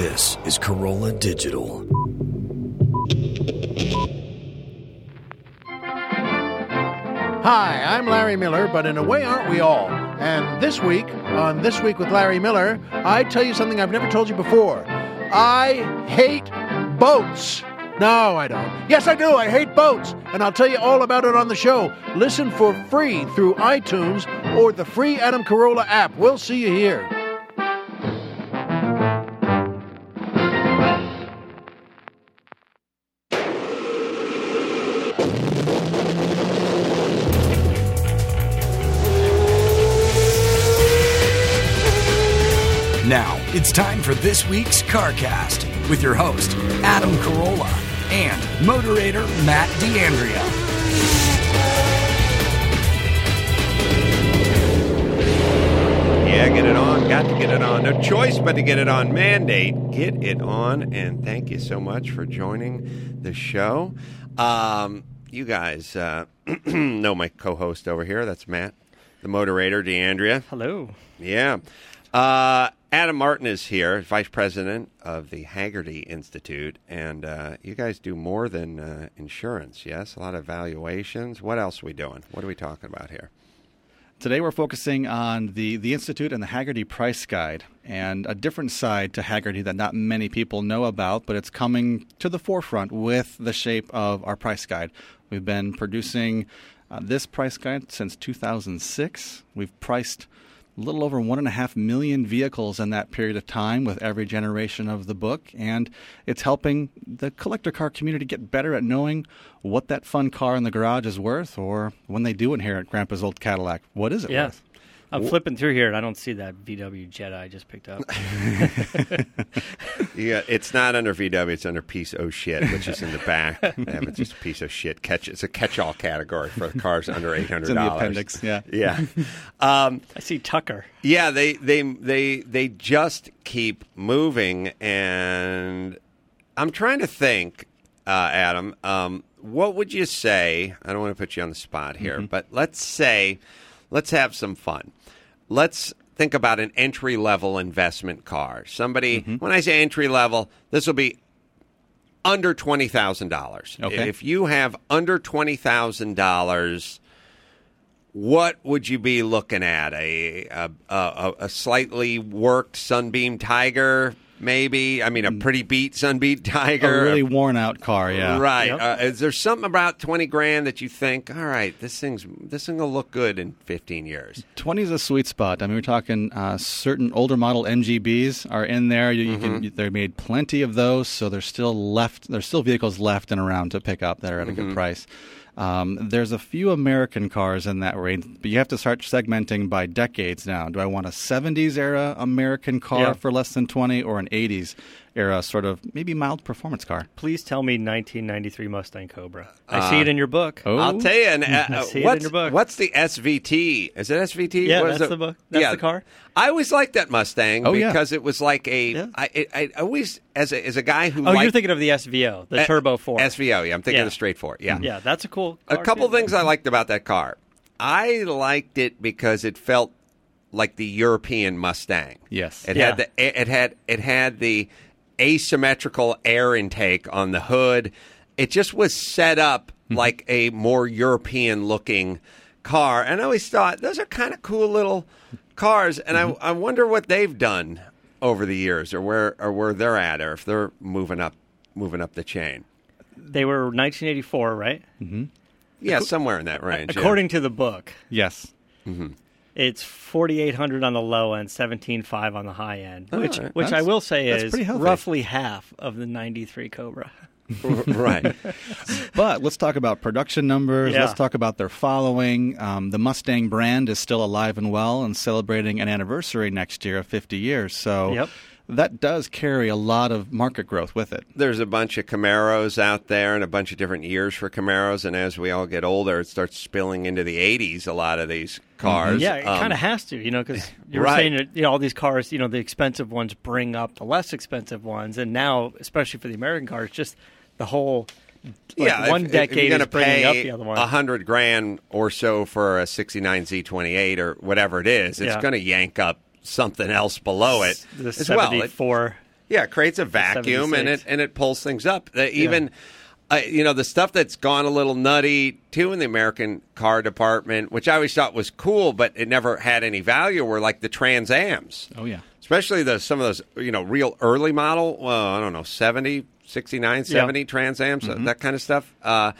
This is Carolla Digital. Hi, I'm Larry Miller, but in a way, aren't we all? And this week, on This Week with Larry Miller, I tell you something I've never told you before. I hate boats. No, I don't. Yes, I do. I hate boats. And I'll tell you all about it on the show. Listen for free through iTunes or the free Adam Carolla app. We'll see you here. It's time for this week's CarCast with your host, Adam Carolla, and moderator Matt D'Andrea. Yeah, get it on. Got to get it on. No choice but to get it on. Mandate. Get it on. And thank you so much for joining the show. Um, you guys uh, know my co host over here. That's Matt, the moderator, D'Andrea. Hello. Yeah. Uh, Adam Martin is here, vice president of the Hagerty Institute. And uh, you guys do more than uh, insurance, yes? A lot of valuations. What else are we doing? What are we talking about here? Today we're focusing on the, the Institute and the Hagerty Price Guide and a different side to Hagerty that not many people know about, but it's coming to the forefront with the shape of our price guide. We've been producing uh, this price guide since 2006. We've priced a little over one and a half million vehicles in that period of time with every generation of the book, and it's helping the collector car community get better at knowing what that fun car in the garage is worth, or when they do inherit Grandpa's old Cadillac, what is it Yeah. worth? I'm flipping through here and I don't see that VW Jetta I just picked up. Yeah, it's not under VW. It's under piece of shit, which is in the back. They have just a piece of shit. Catch. It's a catch-all category for cars under eight hundred in the dollars. appendix, yeah. yeah, um, I see Tucker. yeah. They they they they just keep moving, and I'm trying to think, uh, Adam. Um, what would you say? I don't want to put you on the spot here, Mm-hmm. but let's say, let's have some fun. Let's think about an entry level investment car. Somebody, Mm-hmm. when I say entry level, this will be under twenty thousand dollars. Okay. If you have under twenty thousand dollars, what would you be looking at? A a, a a slightly worked Sunbeam Tiger, maybe. I mean, a pretty beat Sunbeam Tiger. Mm. A really worn out car, yeah. Right. Yep. Uh, is there something about twenty grand that you think, all right, this thing's this thing will look good in fifteen years? 20 is a sweet spot. I mean, we're talking uh, certain older model MGBs are in there. You, you Mm-hmm. can, they made plenty of those, so there's still left. There's still vehicles left and around to pick up that are at a Mm-hmm. good price. Um, there's a few American cars in that range, but you have to start segmenting by decades now. Do I want a 70s era American car Yeah. for less than 20, or an 80s era sort of maybe mild performance car? Please tell me 1993 Mustang Cobra. I see it in your book. oh. I'll tell you. And, uh, I see it in what's, your book. what's the SVT? Is it SVT? Yeah, What is that's it? the book. That's the car. I always liked that Mustang Oh, yeah. because it was like a. Yeah. I, it, I always as a as a guy who Oh, liked, you're thinking of the SVO, the uh, Turbo 4. SVO. Yeah, I'm thinking Yeah. of the straight four. Yeah, Yeah, that's a cool a couple too. things I liked about that car. I liked it because it felt like the European Mustang. Yes. It Yeah. had the it had it had the asymmetrical air intake on the hood. It just was set up mm-hmm. like a more European looking car. And I always thought those are kind of cool little cars. And I, mm-hmm. I wonder what they've done over the years, or where or where they're at, or if they're moving up moving up the chain. They were 1984, right? Mm-hmm. Yeah, somewhere in that range. yeah. According to the book, Yes. It's 4800 on the low end, 175 on the high end, which right. which I will say is pretty roughly half of the 93 Cobra. right. But let's talk about production numbers. Yeah. Let's talk about their following. Um, the Mustang brand is still alive and well and celebrating an anniversary next year of 50 years. So Yep. That does carry a lot of market growth with it. There's a bunch of Camaros out there and a bunch of different years for Camaros. And as we all get older, it starts spilling into the 80s, a lot of these cars. Yeah, it Um, kind of has to, you know, because you're Right. saying that you know all these cars, you know, the expensive ones bring up the less expensive ones, and now, especially for the American cars, just the whole like, yeah, one if, decade if you're is going bringing pay up the other one. a hundred grand or so for a '69 Z28 or whatever it is, it's Yeah. going to yank up something else below it the as well. It- Yeah, it creates a vacuum and it and it pulls things up. Uh, even uh, you know the stuff that's gone a little nutty too in the American car department, which I always thought was cool, but it never had any value. Were like the Trans Ams. Oh yeah. especially the some of those you know real early model well i don't know 70 69 70 trans ams Mm-hmm. that kind of stuff uh,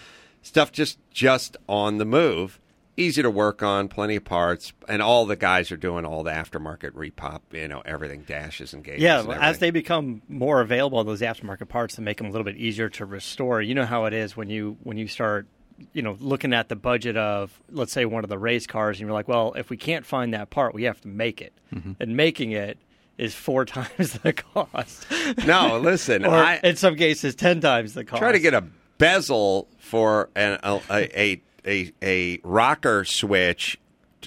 stuff just just on the move easy to work on plenty of parts and all the guys are doing all the aftermarket repop you know everything dashes and gauges Yeah, and as they become more available, those aftermarket parts to make them a little bit easier to restore. You know how it is when you when you start, you know, looking at the budget of let's say one of the race cars, and you're like, well, if we can't find that part, we have to make it, Mm-hmm. and making it is four times the cost. no listen or i in some cases, ten times the cost. try to get a bezel for an, a, a, a, a rocker switch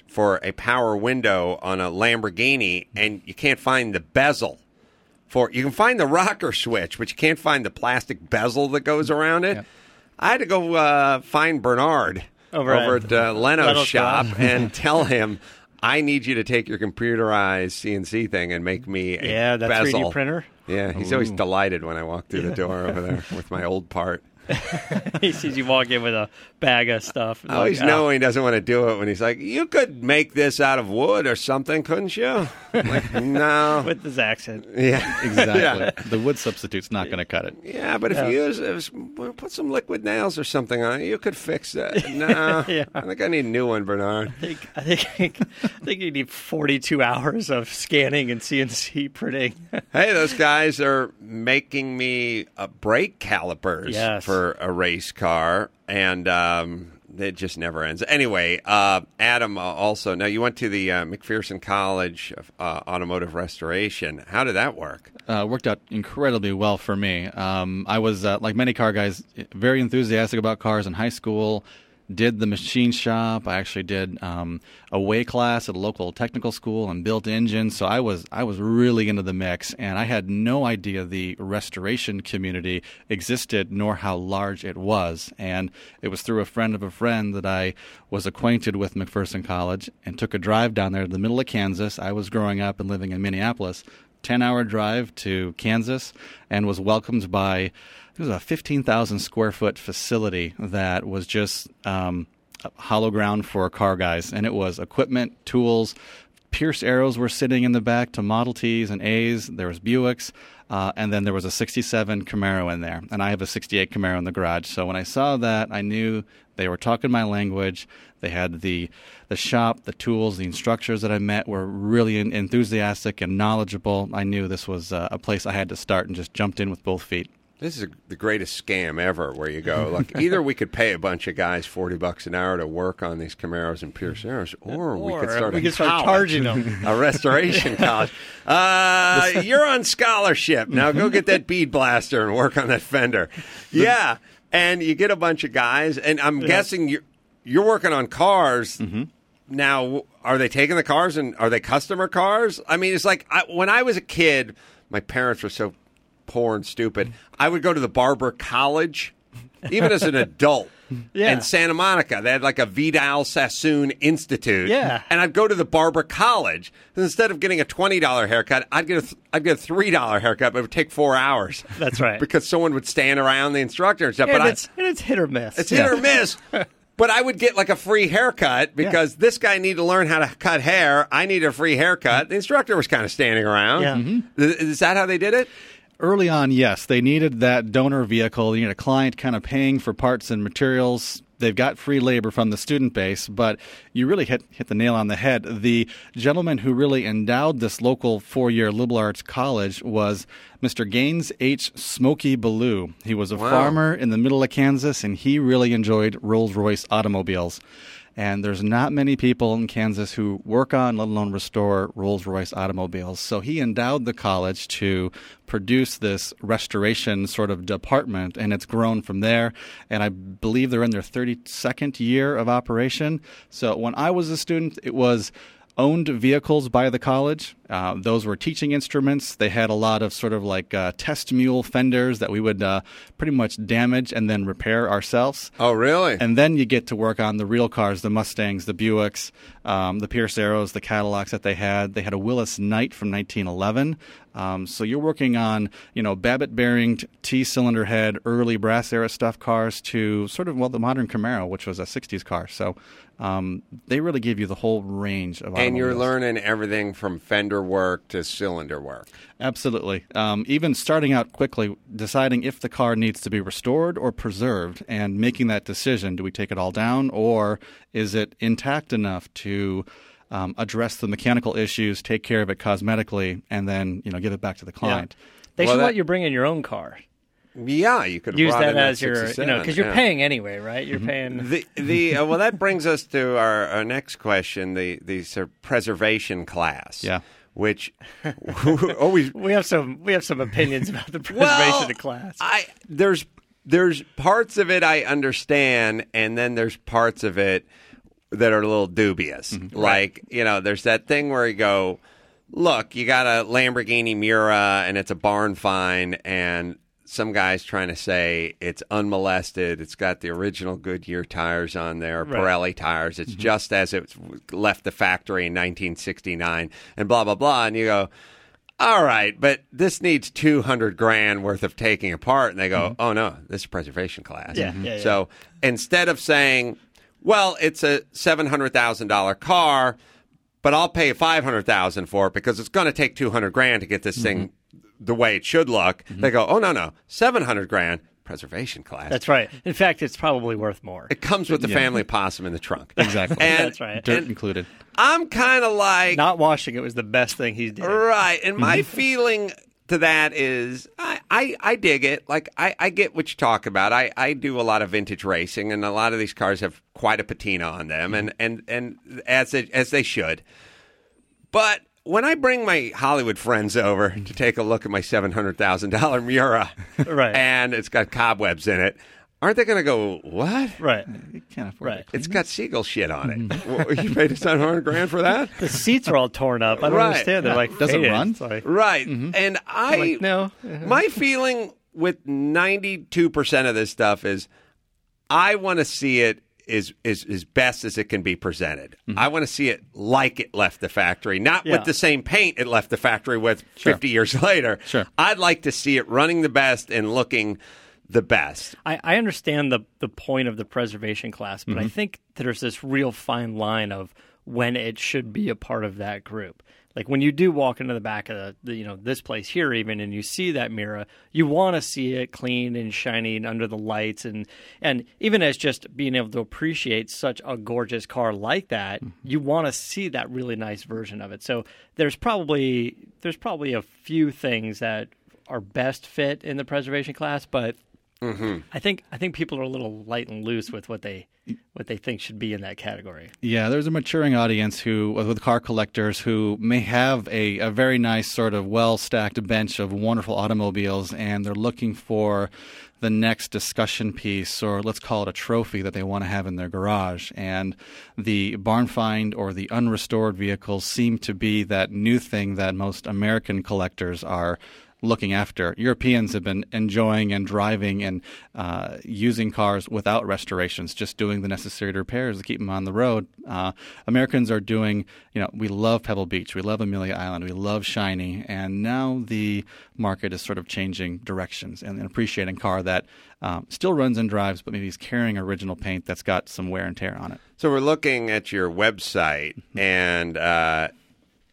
for a power window on a Lamborghini, and you can't find the bezel. For you can find the rocker switch, but you can't find the plastic bezel that goes around it. Yep. I had to go uh, find Bernard Over over, at at uh, Leno's, Leno's shop shop. and tell him. I need you to take your computerized CNC thing and make me a Yeah, that 3D printer. Yeah, he's always delighted when I walk through the door over there with my old part. he sees you walk in with a bag of stuff. I always Like, know "Oh, he doesn't want to do it when he's like, "You could make this out of wood or something, couldn't you?" I'm like, no. with this accent. yeah, Exactly. yeah. The wood substitute's not going to cut it. Yeah, but if you use if, well, put some liquid nails or something on it, you could fix that. No, Yeah. I think I need a new one, Bernard. I think, I think I think you need 42 hours of scanning and CNC printing. Hey, those guys are making me uh, brake calipers Yes. For a race car, and um, it just never ends. Anyway, uh, Adam, uh, also, now you went to the uh, McPherson College of uh, Automotive Restoration. How did that work? uh, worked out incredibly well for me. Um, I was, uh, like many car guys, very enthusiastic about cars in high school. Did the machine shop. I actually did um, a way class at a local technical school and built engines. So I was I was really into the mix, and I had no idea the restoration community existed nor how large it was. And it was through a friend of a friend that I was acquainted with McPherson College and took a drive down there to the middle of Kansas. I was growing up and living in Minneapolis. 10 hour drive to Kansas and was welcomed by it was a 15,000 square foot facility that was just um, hollow ground for car guys. And it was equipment, tools. Pierce arrows were sitting in the back to Model Ts and As. There was Buicks. Uh, and then there was a 67 Camaro in there. And I have a 68 Camaro in the garage. So when I saw that, I knew they were talking my language. They had the the shop, the tools, the instructors that I met were really enthusiastic and knowledgeable. I knew this was uh, a place I had to start and just jumped in with both feet. This is the greatest scam ever. Where you go, like either we could pay a bunch of guys forty bucks an hour to work on these Camaros and Pierce Arrows, or, we could start we a could start charging them. a restoration college. Uh, you're on scholarship. Now go get that bead blaster and work on that fender. Yeah. And you get a bunch of guys, and I'm guessing you're, you're working on cars. Now, are they taking the cars and are they customer cars? I mean, it's like I, when I was a kid, my parents were so poor and stupid. I would go to the Barber College, even as an adult. Yeah. In Santa Monica, they had like a Vidal Sassoon Institute. Yeah. And I'd go to the barber college. And instead of getting a twenty dollar haircut, I'd get a th- I'd get a three dollar haircut, but it would take four hours. That's right. because someone would stand around the instructor and stuff. and but it's I, and it's hit or miss. it's hit or miss. But I would get like a free haircut because this guy needed to learn how to cut hair. I need a free haircut. The instructor was kind of standing around. Yeah. Is- Is that how they did it? Early on, yes, they needed that donor vehicle. They need a client kind of paying for parts and materials. They've got free labor from the student base, but you really hit hit the nail on the head. The gentleman who really endowed this local four year liberal arts college was Mr. Gaines H. Smokey Billue. He was a Wow. farmer in the middle of Kansas, and he really enjoyed Rolls Royce automobiles. And there's not many people in Kansas who work on, let alone restore, Rolls Royce automobiles. So he endowed the college to produce this restoration sort of department, and it's grown from there. And I believe they're in their 32nd year of operation. So when I was a student, it was owned vehicles by the college. Uh, those were teaching instruments. They had a lot of sort of like uh, test mule fenders that we would uh, pretty much damage and then repair ourselves. Oh, really? And then you get to work on the real cars, the Mustangs, the Buicks, um, the Pierce Arrows, the Cadillacs that they had. They had a Willys-Knight from 1911. Um, so you're working on, you know, Babbitt bearing, T cylinder head, early brass era stuff cars to sort of, well, the modern Camaro, which was a 60s car. So um, they really give you the whole range of and you're learning everything from fender work to cylinder work. Absolutely. Um, even starting out quickly, deciding if the car needs to be restored or preserved, and making that decision: do we take it all down, or is it intact enough to um, address the mechanical issues, take care of it cosmetically, and then you know give it back to the client? They Well, should that- let you bring in your own car. Yeah, you could Use that as your, you know, because you're yeah. paying anyway, right? You're paying. The the uh, well, that brings us to our, our next question: the the sort of preservation class. Yeah. Which always we have some we have some opinions about the preservation well, of class. I there's there's parts of it I understand, and then there's parts of it that are a little dubious. Mm-hmm. Like you know, there's that thing where you go, look, you got a Lamborghini Miura, and it's a barn find, and some guy's trying to say it's unmolested. It's got the original Goodyear tires on there, Right. Pirelli tires. It's mm-hmm. just as it left the factory in 1969, and blah blah blah. And you go, all right, but this needs 200 grand worth of taking apart. And they go, mm-hmm. oh, no, this is preservation class. Yeah, mm-hmm. yeah, yeah. So instead of saying, well, it's a $700,000 car, but I'll pay 500000 for it because it's going to take 200 grand to get this thing the way it should look, mm-hmm. they go, oh, no, no, 700 grand, preservation class. That's right. In fact, it's probably worth more. it comes with the family possum in the trunk. Exactly. And, That's right. Dirt included. I'm kind of like, Not washing it was the best thing he's did. Right. And my mm-hmm. feeling to that is I, I, I dig it. Like I, I get what you talk about. I, I do a lot of vintage racing and a lot of these cars have quite a patina on them mm-hmm. and, and, and as they, as they should. But when I bring my Hollywood friends over to take a look at my seven hundred thousand dollar Miura, Right. and it's got cobwebs in it, aren't they going to go what? Right. You can't afford Right. it. It's got seagull shit on it. Mm-hmm. Well, you paid seven hundred grand for that? The seats are all torn up. I don't Right. understand. They're like Does it faded. run? It's like- Right. Mm-hmm. And I like, no. my feeling with 92% of this stuff is I want to see it is is as best as it can be presented. Mm-hmm. I want to see it like it left the factory, not Yeah. with the same paint it left the factory with 50 years later. Sure. I'd like to see it running the best and looking the best. I, I understand the the point of the preservation class, but I mm-hmm. think there's this real fine line of when it should be a part of that group. Like when you do walk into the back of the, you know this place here even, and you see that Miura, you want to see it clean and shiny and under the lights, and and even as just being able to appreciate such a gorgeous car like that, mm-hmm. you want to see that really nice version of it. So there's probably there's probably a few things that are best fit in the preservation class, but Mm-hmm. I think I think people are a little light and loose with what they what they think should be in that category. Yeah, there's a maturing audience who, with car collectors, who may have a, a very nice sort of well stacked bench of wonderful automobiles, and they're looking for the next discussion piece, or let's call it a trophy that they want to have in their garage. And the barn find or the unrestored vehicles seem to be that new thing that most American collectors are looking after. Europeans have been enjoying and driving and uh, using cars without restorations, just doing the necessary repairs to keep them on the road. Uh, Americans are doing, you know, we love Pebble Beach, we love Amelia Island, we love Shiny, and now the market is sort of changing directions and, and appreciating car that um, still runs and drives, but maybe is carrying original paint that's got some wear and tear on it. So we're looking at your website, and uh,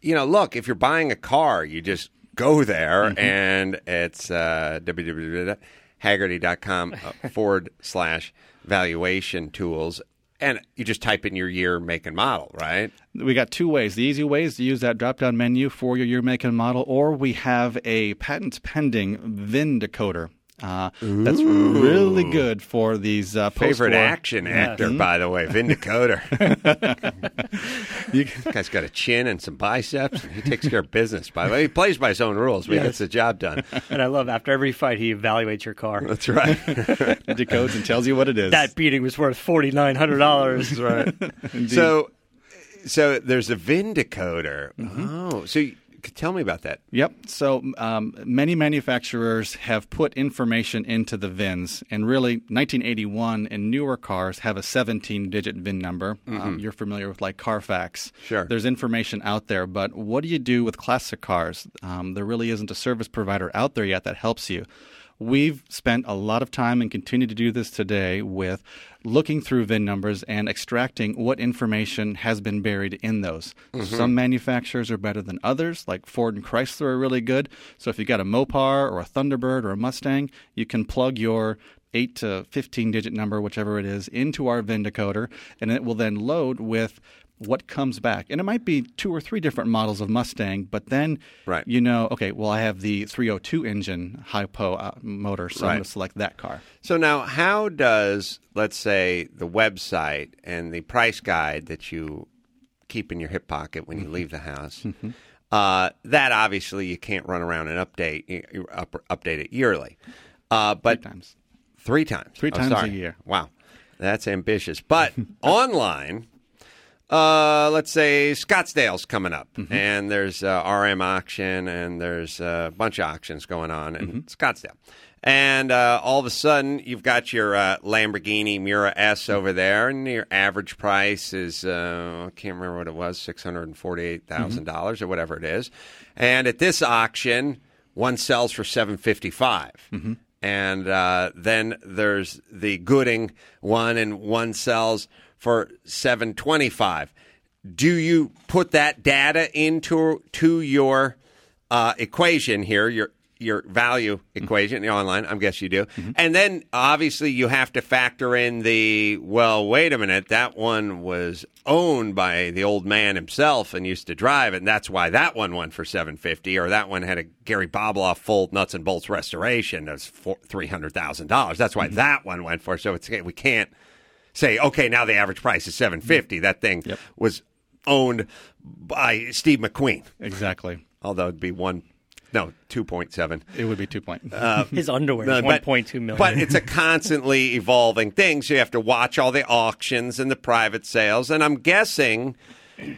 you know, look, if you're buying a car, you just go there, and it's uh, www.hagerty.com uh, forward slash valuation tools, and you just type in your year, make, and model, right? We got two ways. The easy way is to use that drop down menu for your year, make, and model, or we have a patent pending VIN decoder. Uh, that's really good for these uh, Favorite action actor, by the way, Vin Dakota. guy's got a chin and some biceps. And he takes care of business. By the way, he plays by his own rules. But he gets the job done. And I love after every fight he evaluates your car. That's right. decodes and tells you what it is. That beating was worth forty nine hundred dollars. right. So, so there's a VIN decoder. Oh, so you- tell me about that. Yep. So um, many manufacturers have put information into the VINs, and really, 1981 and newer cars have a 17-digit VIN number. Um, you're familiar with like Carfax. Sure. There's information out there, but what do you do with classic cars? Um, there really isn't a service provider out there yet that helps you. We've spent a lot of time and continue to do this today with looking through VIN numbers and extracting what information has been buried in those. Mm-hmm. Some manufacturers are better than others, like Ford and Chrysler are really good. So if you've got a Mopar or a Thunderbird or a Mustang, you can plug your 8 to 15 digit number, whichever it is, into our VIN decoder, and it will then load with what comes back. And it might be two or three different models of Mustang, but then Right. you know, okay, well, I have the 302 engine hypo uh, motor, so I'm going to select that car. So now, how does let's say the website and the price guide that you keep in your hip pocket when you Mm-hmm. leave the house? Uh, that obviously you can't run around and update you- up, update it yearly, uh, but times. three times, Three Oh, times a year. Wow, that's ambitious. But online. Uh, let's say Scottsdale's coming up, Mm-hmm. and there's uh, RM auction, and there's a bunch of auctions going on in Mm-hmm. Scottsdale. And uh, all of a sudden, you've got your uh, Lamborghini Miura S over there, and your average price is uh, I can't remember what it was six hundred and forty-eight thousand dollars or whatever it is. And at this auction, one sells for seven fifty-five. And uh, then there's the Gooding one, and one sells for seven twenty-five. Do you put that data into to your uh, equation here, your your value equation online. I guess you do, and then obviously you have to factor in the well. Wait a minute, that one was owned by the old man himself and used to drive it, and that's why that one went for seven fifty, or that one had a Gary Bobileff full nuts and bolts restoration that's three hundred thousand dollars. That's why that one went for. So it's we can't say okay now the average price is seven fifty. That thing was owned by Steve McQueen Exactly. although it'd be one, no, two point seven. It would be two point. His underwear is Uh, 1.2 million. But it's a constantly evolving thing, so you have to watch all the auctions and the private sales. And I'm guessing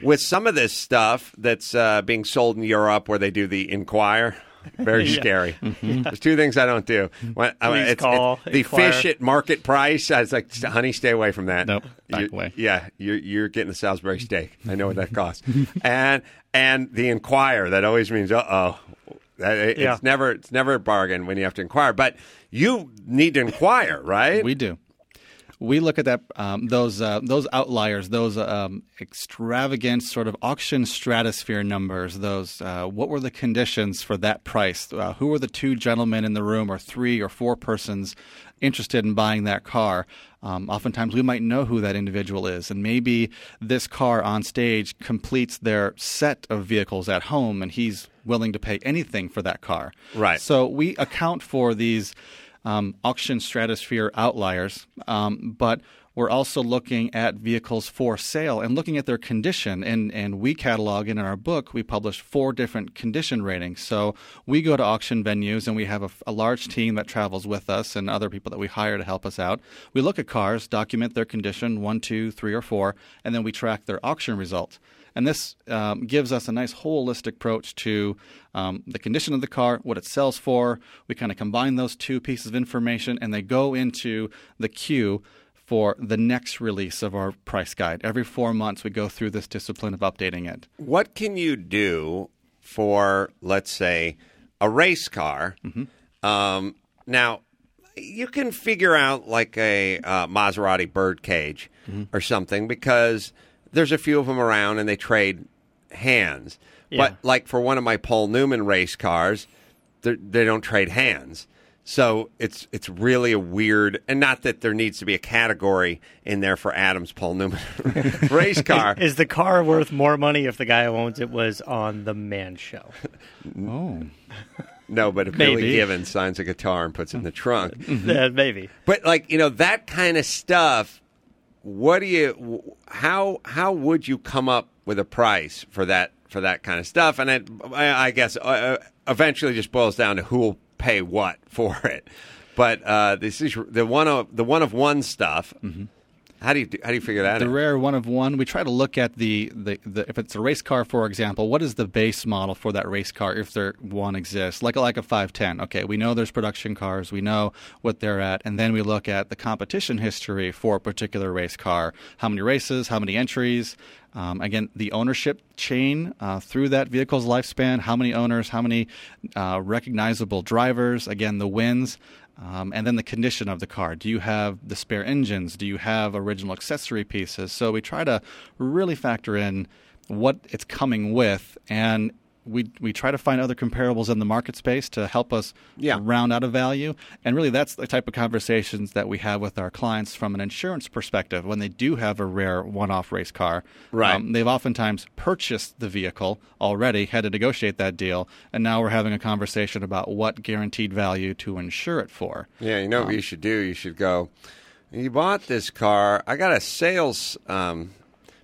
with some of this stuff that's uh, being sold in Europe, where they do the inquire. Very Yeah. scary. There's two things I don't do. When, I mean, Please call, the inquire. fish at market price. I was like, honey, stay away from that. Nope, back You- away. Yeah, you're, you're getting the Salisbury steak. I know what that costs. and and the inquire that always means, uh oh. That, it- Yeah. It's never it's never a bargain when you have to inquire. But you need to inquire, right? We do. We look at that um, those uh, those outliers, those um, extravagant sort of auction stratosphere numbers. Those uh, what were the conditions for that price? Uh, who were the two gentlemen in the room, or three or four persons interested in buying that car? Um, oftentimes, we might know who that individual is, and maybe this car on stage completes their set of vehicles at home, and he's willing to pay anything for that car. Right. So we account for these um, auction stratosphere outliers, um, but we're also looking at vehicles for sale and looking at their condition. And, and we catalog in our book, we publish four different condition ratings. So we go to auction venues and we have a, a large team that travels with us and other people that we hire to help us out. We look at cars, document their condition one, two, three, or four, and then we track their auction results. And this um, gives us a nice holistic approach to um, the condition of the car, what it sells for. We kind of combine those two pieces of information and they go into the queue for the next release of our price guide. Every four months, we go through this discipline of updating it. what can you do for, let's say, a race car? Um, now, you can figure out like a uh, Maserati birdcage or something because there's a few of them around and they trade hands. Yeah. But like for one of my Paul Newman race cars, they're- don't trade hands. So it's it's really a weird, and not that there needs to be a category in there for Adams Paul Newman race car. Is the car worth more money if the guy who owns it was on the Man Show? Oh. No, but if Billy Maybe. Gibbons signs a guitar and puts it in the trunk. Yeah, maybe. But like you know that kind of stuff. What do you? How how would you come up with a price for that for that kind of stuff? And it, I guess, uh, eventually just boils down to who will pay what for it. But uh, this is the one of the one of one stuff. How do you do, how do you figure that the out? The rare one of one, we try to look at the, the, the if it's a race car, for example, what is the base model for that race car if there one exists? Like like a 510. Okay, we know there's production cars, we know what they're at, and then we look at the competition history for a particular race car. How many races? How many entries? Um, again, the ownership chain uh, through that vehicle's lifespan. How many owners? How many uh, recognizable drivers? Again, the wins. Um, and then the condition of the car. Do you have the spare engines? Do you have original accessory pieces? So we try to really factor in what it's coming with, and we we try to find other comparables in the market space to help us Yeah. round out a value. And really, that's the type of conversations that we have with our clients from an insurance perspective when they do have a rare one-off race car. Um, they've oftentimes purchased the vehicle already, had to negotiate that deal, and now we're having a conversation about what guaranteed value to insure it for. Yeah, you know what you should do? You should go. You bought this car. I got a sales um,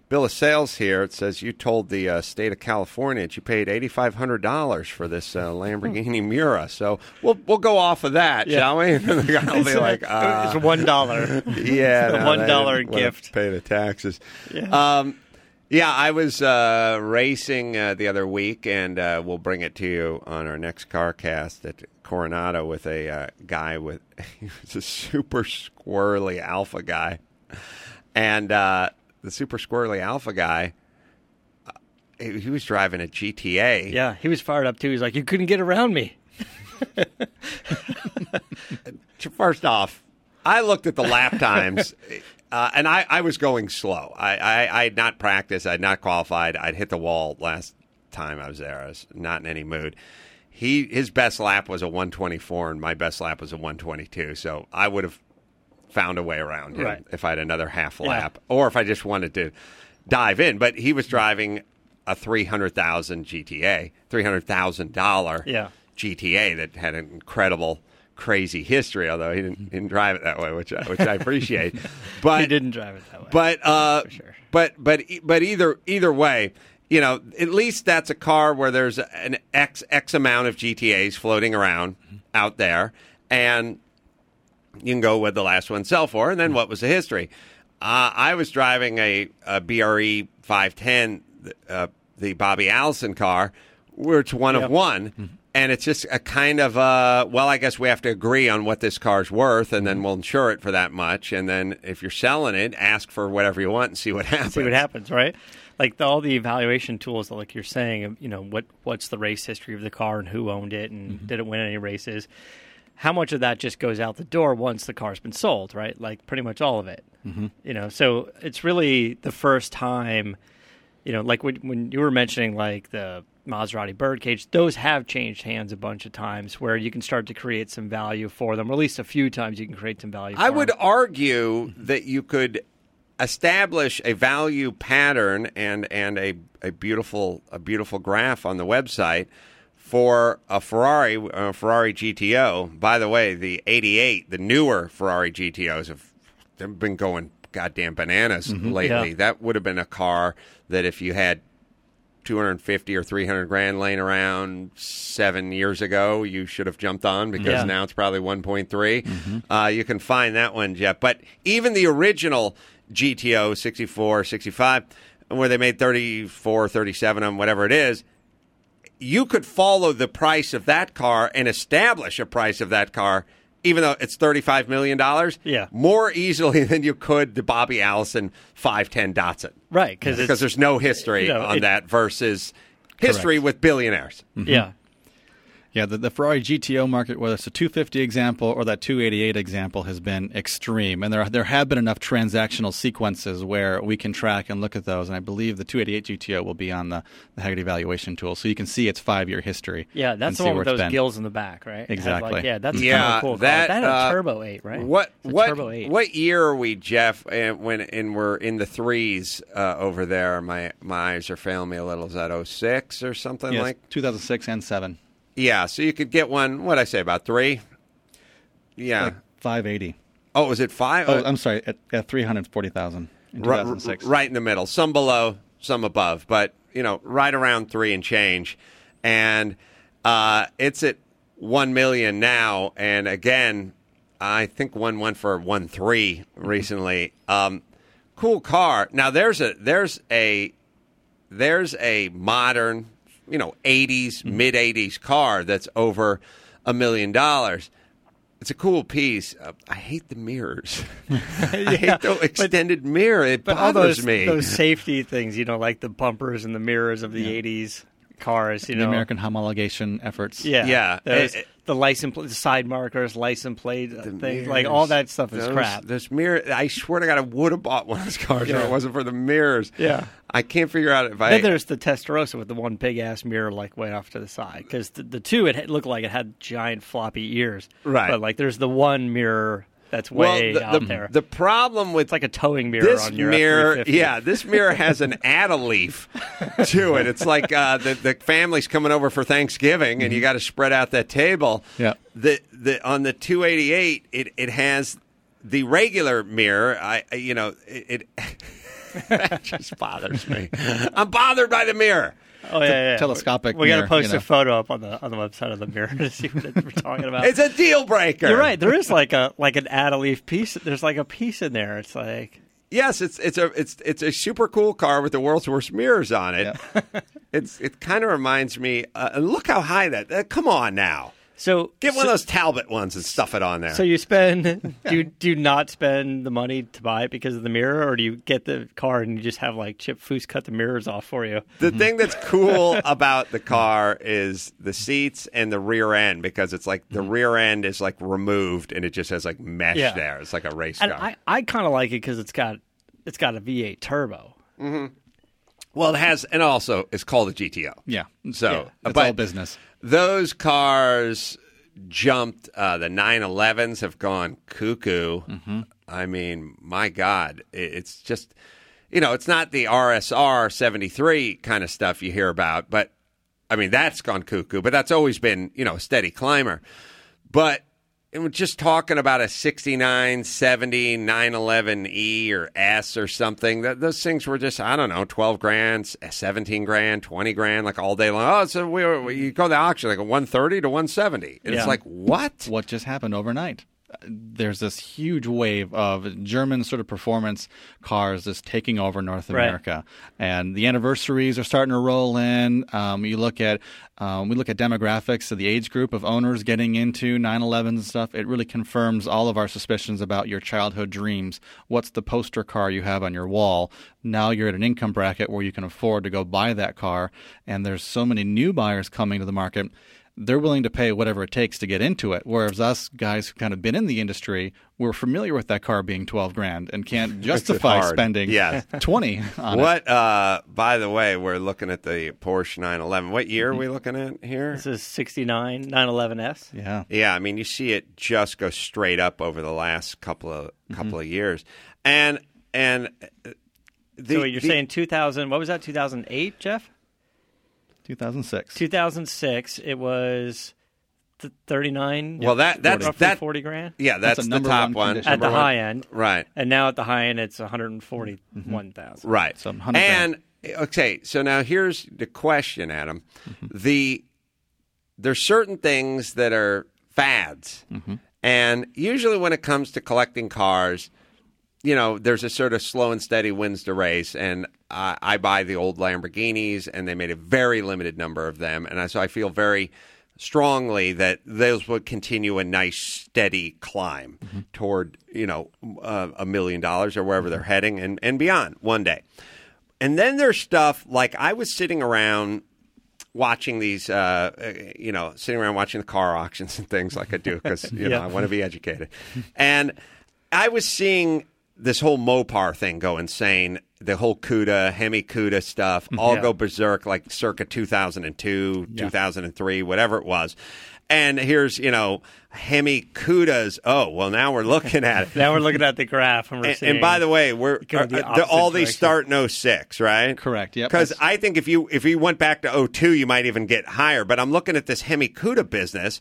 bill of sales here. It says you told the uh, state of California that you paid eighty five hundred dollars for this uh, Lamborghini Miura. So we'll we'll go off of that, shall we? And the guy will be like, uh, it's one dollar. yeah, no, one dollar gift. Pay the taxes. Yeah. Um, yeah, I was uh, racing uh, the other week, and uh, we'll bring it to you on our next car cast at Coronado with a uh, guy with he was a super squirrely alpha guy, and uh, the super squirrely alpha guy. uh, He was driving a GTA. Yeah, he was fired up too. He's like, you couldn't get around me. First off, I looked at the lap times, uh, and I, I was going slow. I, I, I had not practiced. I had not qualified. I'd hit the wall last time I was there. I was not in any mood. He his best lap was a 124, and my best lap was a 122. So I would have found a way around him Right. if I had another half Yeah. lap, or if I just wanted to dive in. But he was driving a 300,000 GTA, 300,000 dollar Yeah. GTA that had an incredible, crazy history. Although he didn't, didn't drive it that way, which I, which I appreciate. But He didn't drive it that way. But uh, sure. but but but either either way, you know, at least that's a car where there's an x x amount of GTA's floating around out there, and you can go with the last one sell for, and then what was the history? Uh, I was driving a, a BRE 510, uh, the Bobby Allison car, where it's one Yep. of one. And it's just a kind of, uh, well, I guess we have to agree on what this car's worth, and then we'll insure it for that much. And then if you're selling it, ask for whatever you want and see what happens. see what happens, right? Like the, all the evaluation tools, that, like you're saying, you know, what what's the race history of the car and who owned it and did it win any races? How much of that just goes out the door once the car's been sold, right? Like pretty much all of it. Mm-hmm. You know, so it's really the first time, you know, like when, when you were mentioning like the Maserati Birdcage, those have changed hands a bunch of times where you can start to create some value for them, or at least a few times you can create some value. I would them. argue that you could establish a value pattern and and a, a beautiful a beautiful graph on the website for a Ferrari a Ferrari GTO. By the way, the 88, the newer Ferrari GTOs have they've been going goddamn bananas mm-hmm. lately. Yeah. That would have been a car that if you had 250 or 300 grand laying around seven years ago, you should have jumped on because Yeah. now it's probably 1.3. Mm-hmm. Uh, you can find that one, Jeff. But even the original GTO 64, 65, where they made 34, 37 of them, whatever it is, you could follow the price of that car and establish a price of that car, even though it's $35 million, Yeah. more easily than you could the Bobby Allison 510 Datsun right because because there's no history you know, on it- that versus history with billionaires. yeah. Yeah, the, the Ferrari GTO market, whether it's a 250 example or that 288 example, has been extreme, and there there have been enough transactional sequences where we can track and look at those. And I believe the 288 GTO will be on the, the Hagerty valuation tool, so you can see its five year history. Yeah, that's the one where with those been. gills in the back, right? Exactly. Like, yeah, that's Yeah, kind of cool. car. that, that had a uh, turbo eight, right? What what turbo eight? what year are we, Jeff? And when and we're in the threes uh, over there. My my eyes are failing me a little. Is that 06 or something Yes, like? 2006 and seven, Yeah, so you could get one. What I say about three? Yeah. like 580. oh, was it five? Oh, I'm sorry, at, at 340,000 in Ri- 2006. right in the middle, some below, some above, but you know, right around three and change. And uh, it's at one million now. And again, I think one went for one three recently. Um, cool car. Now there's a there's a there's a modern, you know, 80s, mm-hmm. mid 80s car that's over a million dollars. It's a cool piece. Uh, I hate the mirrors. I hate the extended mirror. It But all bothers those me. those safety things, you know, like the bumpers and the mirrors of the '80s cars, you the know, American homologation efforts. yeah, Yeah. those- It- it- the license, pl- the side markers, license plate uh, things, like all that stuff is those, crap. This mirror. I swear to God, I would have bought one of those cars if Yeah. it wasn't for the mirrors. Yeah. I can't figure out if I. then there's the Testarossa with the one big ass mirror like way off to the side because the, the two it had, looked like it had giant floppy ears, Right. But like there's the one mirror that's well, way the, out the, there. the problem with it's like a towing mirror this on your mirror, F350. yeah, this mirror has an add leaf to it. It's like uh, the the family's coming over for Thanksgiving, and you got to spread out that table. Yeah. The the on the 288, it it has the regular mirror. I I- you know it. it that just bothers me. I'm bothered by the mirror. Oh yeah, yeah. telescopic We got to post you know. a photo up on the on the website of the mirror to see what we're talking about. It's a deal breaker. You're right. There is like a like an add a leaf piece. There's like a piece in there. It's like Yes, it's it's a it's it's a super cool car with the world's worst mirrors on it. it's it kind of reminds me. Uh, look how high that. Uh, come on now, so. get one so, of those Talbot ones and stuff it on there. So you spend do you, do you not spend the money to buy it because of the mirror, or do you get the car and you just have like Chip Foose cut the mirrors off for you? the mm-hmm. thing that's cool about the car is the seats and the rear end because it's like the mm-hmm. rear end is like removed and it just has like mesh Yeah. there. It's like a race And car. I, I kind of like it because it's got it's got a V8 turbo. Mm-hmm. well, it has and also it's called a GTO. Yeah. So, It's but all business. Those cars jumped. Uh, the 911s have gone cuckoo. Mm-hmm. I mean, my God, it's just you know, it's not the RSR 73 kind of stuff you hear about, but I mean, that's gone cuckoo. But that's always been you know a steady climber. But and we're just talking about a 69, 70, 911E or S or something. That those things were just I don't know, 12 grand, 17 grand, 20 grand, like all day long. Oh, so we were, you go to the auction like a 130 to 170. And Yeah. it's like what? what just happened overnight. There's this huge wave of German sort of performance cars just taking over North Right. America, and the anniversaries are starting to roll in. Um, you look at um, we look at demographics of the age group of owners getting into 911s and stuff. It really confirms all of our suspicions about your childhood dreams. What's the poster car you have on your wall? Now you're at an income bracket where you can afford to go buy that car, and there's so many new buyers coming to the market they're willing to pay whatever it takes to get into it. Whereas us guys who kind of been in the industry, we're familiar with that car being twelve grand and can't justify spending Yes. twenty on it. What? Uh, by the way, we're looking at the Porsche 911. What year are we looking at here? This is 69 911S. Yeah. Yeah, I mean, you see it just go straight up over the last couple of Mm-hmm. couple of years, and and uh, the, so you're the- saying 2000? What was that? 2008, Jeff? Two thousand six. 2006. It was th- 39. Well, that- that's- roughly that- 40 grand. yeah, That's that's, the top one one. At the one. high end, right? and now at the high end, it's 141,000. Mm-hmm. Mm-hmm. Right. So 100 and okay, so now here's the question, Adam. Mm-hmm. The there's certain things that are fads, and usually when it comes to collecting cars, you know, there's a sort of slow and steady wins the race, and I, I buy the old Lamborghinis, and they made a very limited number of them, and I, so I feel very strongly that those would continue a nice steady climb toward you know uh, a million dollars or wherever they're heading and, and beyond one day. And then there's stuff like i was sitting around watching these uh, uh, you know sitting around watching the car auctions and things like i do because you know i want to be educated. And i was seeing this whole mopar thing go insane the whole cuda hemi cuda stuff all Yeah. go berserk like circa 2002 2003 whatever it was and here's you know hemi cudas oh well now we're looking at it Now we're looking at the graph, and we're and, and by the way, we're the uh, all these start in 06, right? Correct, yep. Because I think if you if you went back to 02, you might even get higher. But I'm looking at this Hemi Cuda business,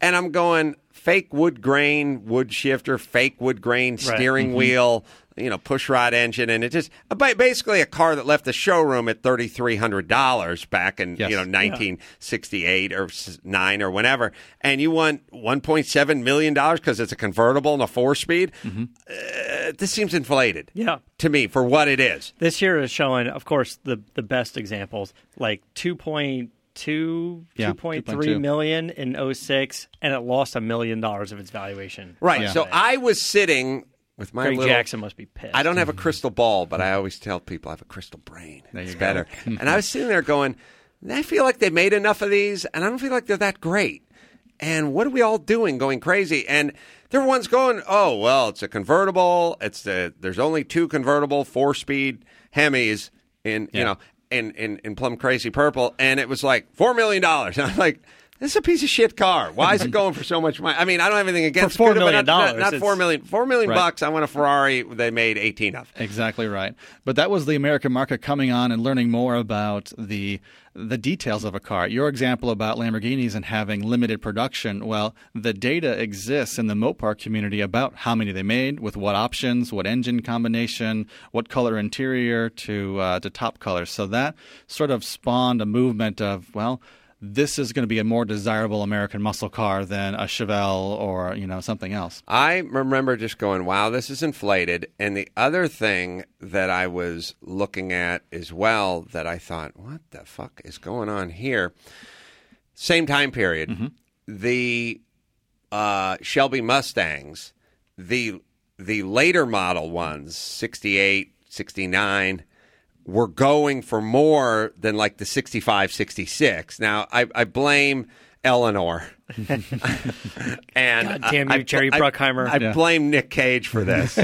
and I'm going fake wood grain wood shifter, fake wood grain steering mm-hmm. wheel, you know, push rod engine, and it just uh, basically a car that left the showroom at thirty three hundred dollars back in Yes. you know nineteen sixty eight or nine or whenever, and you want one point seven million dollars because it's a convertible and a four speed. Mm-hmm. Uh, this seems inflated. Yeah. to me for what it is. This year is showing, of course, the the best examples like 2.2, Yeah, 2.3 2.2. million in 06, and it lost a million dollars of its valuation. Right. Yeah. So I was sitting with my Greg little. Jackson must be pissed. I don't have a mm-hmm. crystal ball, but I always tell people I have a crystal brain. There it's better. and I was sitting there going, I feel like they made enough of these, and I don't feel like they're that great. And what are we all doing, going crazy? And there were ones going, oh well, it's a convertible. It's the there's only two convertible four speed Hemis in you know in, in in plum crazy purple, and it was like four million dollars. And I'm like. This is a piece of shit car. Why is it going for so much money? I mean, I don't have anything against For $4 it, million not, not, not four million. Four million Right. bucks. I want a Ferrari. They made eighteen of. Exactly right. But that was the American market coming on and learning more about the the details of a car. Your example about Lamborghinis and having limited production, well, the data exists in the Mopar community about how many they made, with what options, what engine combination, what color interior to uh, to top colors. So that sort of spawned a movement of well. This is going to be a more desirable American muscle car than a Chevelle or you know something else. I remember just going, wow, this is inflated. And the other thing that I was looking at as well that I thought, what the fuck is going on here? Same time period. The uh, Shelby Mustangs, the the later model ones, 68, 69, were going for more than like the 65, 66. Now, I, I blame Eleanor. and God damn I- you, Jerry I- Bruckheimer. I, Yeah. blame Nick Cage for this.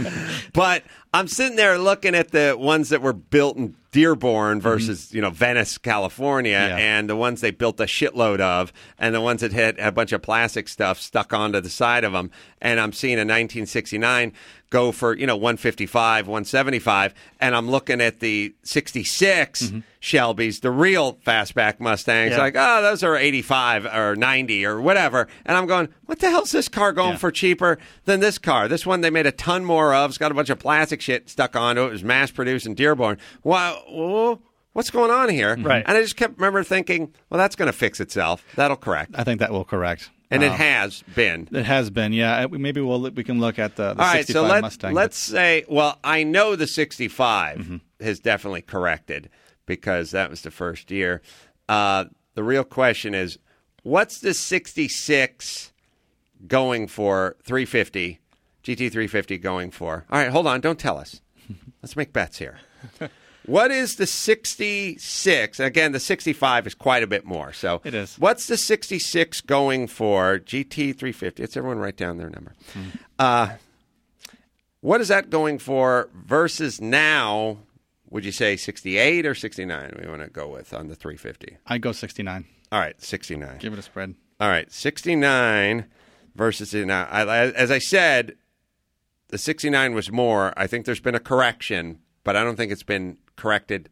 but I'm sitting there looking at the ones that were built in Dearborn mm-hmm. versus, you know, Venice, California, Yeah. and the ones they built a shitload of, and the ones that had a bunch of plastic stuff stuck onto the side of them. And I'm seeing a 1969 go for, you know, 155, 175, and I'm looking at the 66 mm-hmm. Shelby's, the real fastback Mustangs, Yeah. like, oh, those are 85 or 90 or whatever. And I'm going, what the hell's this car going Yeah. for cheaper than this car? This one they made a ton more of. It's got a bunch of plastic shit stuck onto it. It was mass produced in Dearborn. Wow. Whoa, What's going on here? Right. And I just kept remember thinking, well, that's going to fix itself. That'll correct. I think that will correct. And it Uh, has been. It has been, yeah. Uh, Maybe we'll we can look at the, the All right, 65 so let, Mustang. let's say, well, I know the 65 Mm-hmm. has definitely corrected because that was the first year. Uh, the real question is, what's the 66 going for 350, GT 350 going for? All right, hold on, don't tell us. Let's make bets here. What is the 66? Again, the 65 is quite a bit more. So It is. What's the 66 going for? GT 350. It's everyone write down their number. Hmm. Uh, what is that going for versus now? Would you say 68 or 69? We want to go with on the 350. I go 69. All right, 69. Give it a spread. All right, 69 versus now. As I said, the 69 was more. I think there's been a correction, but I don't think it's been corrected.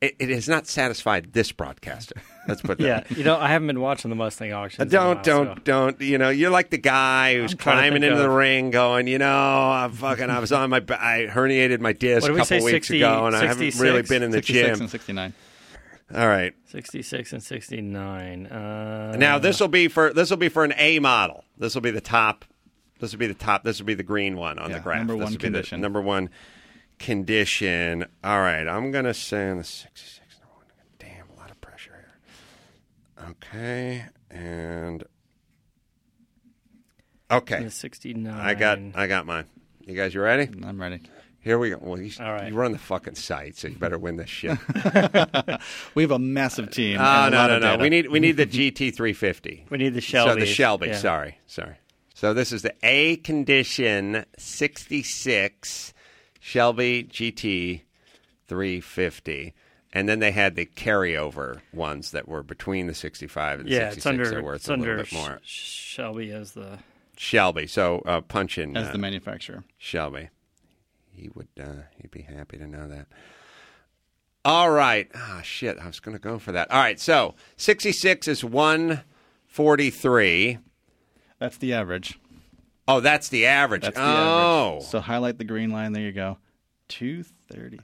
It, it has not satisfied this broadcaster. Let's put that. Yeah, you know, I haven't been watching the Mustang auctions. in a Don't, while, don't, so- don't. You know, you're like the guy who's I'm climbing think into the ring, going, you know, I'm fucking. I was on my, I herniated my disc a we couple say, weeks 60 ago, and I haven't really been in the 66 gym. and 69. All right, 66 and 69. Uh, now this will be for this will be for an A model. This will be the top. This will be the top. This will be the green one on Yeah, the graph. number This one will be the condition. number one condition. All right, I'm gonna say on the 66. Number one. Damn, a lot of pressure here. Okay, and okay, the 69. I got I got mine. You guys, you ready? I'm ready. Here we go. Well, you, All right. you run the fucking site, so you better win this shit. We have a massive uh, team. Oh and a no lot no of no! data. We need we need the GT 350. We need the Shelby. So the Shelby. Yeah. Sorry, sorry. So this is the A condition 66 Shelby GT 350. And then they had the carryover ones that were between the 65 and the Yeah, 66. it's under, They're worth it's a under little bit more. Sh- Shelby as the. Shelby. So uh, punch in as uh, the manufacturer. Shelby. He would. Uh, he'd be happy to know that. All right. Ah, shit. I was going to go for that. All right. So 66 is one forty-three. That's the average. Oh, that's the average. That's the oh, average. So highlight the green line. There you go. 233.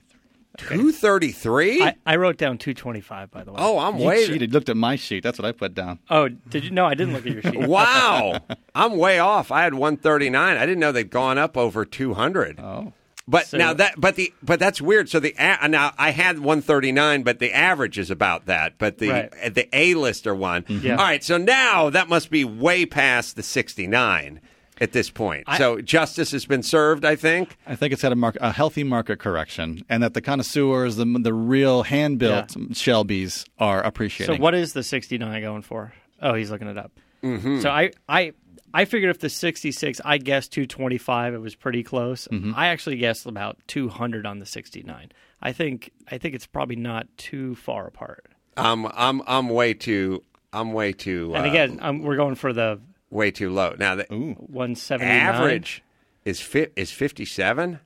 two thirty-three. I, I wrote down 225, by the way. Oh, I'm You way. cheated. Looked at my sheet. That's what I put down. Oh, did you? No, I didn't look at your sheet. Wow, I'm way off. I had 139. I didn't know they'd gone up over 200. Oh. But So- now that, but the, but that's weird. So the a, now I had 139, but the average is about that. But the Right. the A lister one. Mm-hmm. Yeah. All right. So now that must be way past the 69 at this point. I- so justice has been served. I think. I think it's had a, mark, a healthy market correction, and that the connoisseurs, the the real hand built Shelby's, are appreciating. So what is the 69 going for? Oh, he's looking it up. Mm-hmm. So I, I, I figured if the 66, I guessed 225. It was pretty close. I actually guessed about 200 on the 69. I think, I think it's probably not too far apart. I'm I'm I'm way too I'm way too And uh, again, um, we're going for the way too low. Now the 179 average is fi- is 57.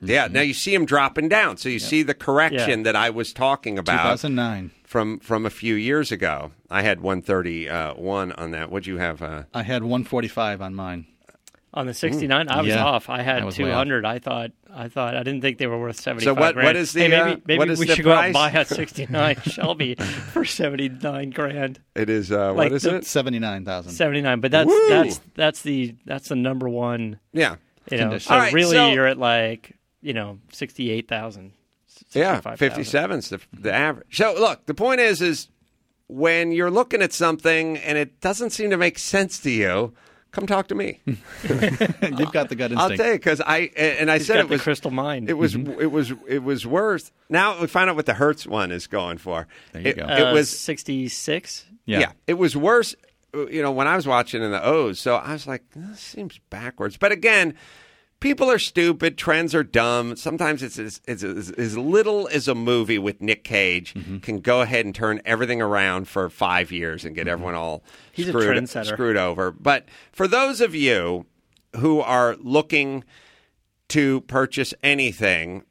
Yeah. Now you see him dropping down. So you see the correction Yeah. that I was talking about 2009. from from a few years ago. I had 131 on that. What'd you have? Uh, I had 145 on mine. On the 69. I was Yeah. off. I had I was way 200. I thought, I thought, I didn't think they were worth 75. So what- grand. what is the, Hey, maybe, uh, maybe what is we the should go out and price? buy a 69 Shelby for 79 grand. it is uh, Like what is the- it? 79,000. 79 but that's Woo! that's that's the that's the number one Yeah. you know so All right, really so- you're at like you know 68,000 Yeah, 65,000. 57 is the, the average. So look, the point is is when you're looking at something and it doesn't seem to make sense to you, come talk to me. You've got the gut instinct. I'll instinct. tell you because I and I He's said got it the was crystal mind It was it was it was worth. Now we find out what the Hertz one is going for. There you it, go. it Uh, was 66 yeah. It was worse. uh, You know when I was watching in the O's, so I was like, this seems backwards. But again. People are stupid. Trends are dumb. Sometimes it's as, it's as, as little as a movie with Nick Cage Mm-hmm. can go ahead and turn everything around for five years and get everyone all He's screwed, screwed over. But for those of you who are looking to purchase anything,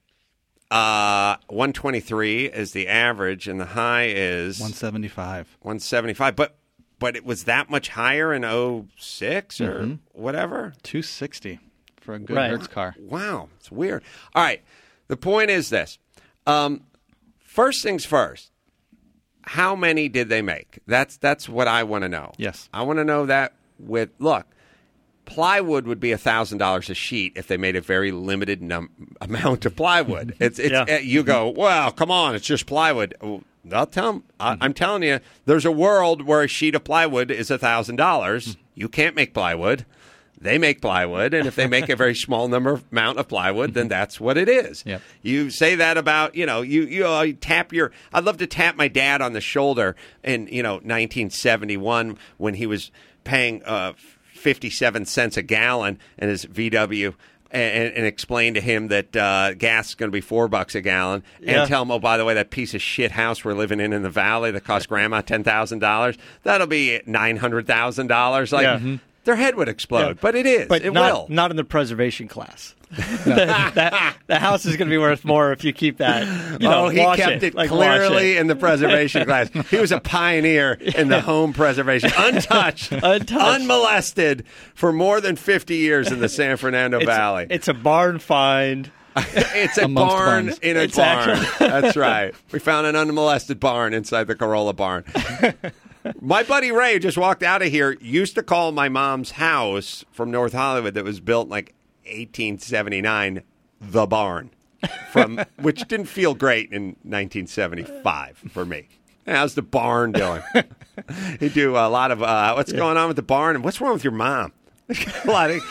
uh, 123 is the average, and the high is 175. 175. But but it was that much higher in 6 or Mm-hmm. whatever. 260 for a good Right. Hertz car. Wow, it's weird. All right, the point is this. Um, first things first. How many did they make? That's that's what I want to know. Yes. I want to know that. With look, plywood would be a thousand dollars a sheet if they made a very limited num- amount of plywood. It's it's Yeah. uh, you go well, come on, it's just plywood. Oh, I'll tell 'em- I, I'm telling you, there's a world where a sheet of plywood is a thousand dollars. You can't make plywood. They make plywood, and if they make a very small number amount of plywood, then that's what it is. Yep. You say that about you know you you, uh, you tap your. I'd love to tap my dad on the shoulder in you know 1971 when he was paying uh, 57 cents a gallon in his VW. And, and explain to him that uh, gas is going to be four bucks a gallon, and Yeah. tell him, oh, by the way, that piece of shit house we're living in in the valley that cost grandma ten thousand dollars, that'll be nine hundred thousand dollars. Like Yeah. Mhm. Their head would explode, Yeah. but it is. but it not, will. not in the preservation class that, that- the house is going to be worth more if you keep that you oh, know oh, he kept it, like, clearly it. in the preservation class. He was a pioneer in the home preservation, untouched, Untouched. unmolested for more than 50 years in the San Fernando it's, Valley. it's a barn find It's a barn barns. in a It's barn. actually- That's right. We found an unmolested barn inside the Carolla barn. My buddy Ray just walked out of here used to call my mom's house from North Hollywood that was built in like 1879 the barn from which didn't feel great in 1975 for me. How's the barn doing? you do a lot of uh, what's going on with the barn and what's wrong with your mom? a lot of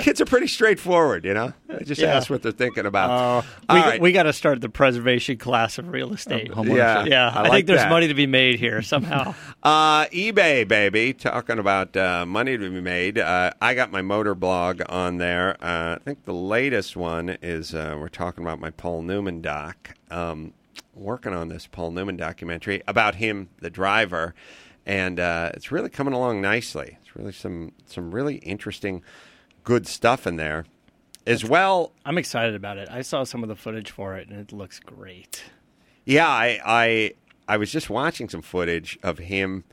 kids are pretty straightforward, you know. They just Yeah. ask what they're thinking about. uh, we, right. we got to start the preservation class of real estate Home Yeah. yeah I I, like think there's that. money to be made here somehow Uh, eBay, baby. Talking about uh, money to be made. Uh, I got my motor blog on there. Uh, I think the latest one is uh, we're talking about my Paul Newman doc. Um, working on this Paul Newman documentary about him, the driver, and uh, it's really coming along nicely. It's really some some really interesting, good stuff in there, as well. I'm excited about it I saw some of the footage for it and it looks great Yeah, I, I I was just watching some footage of him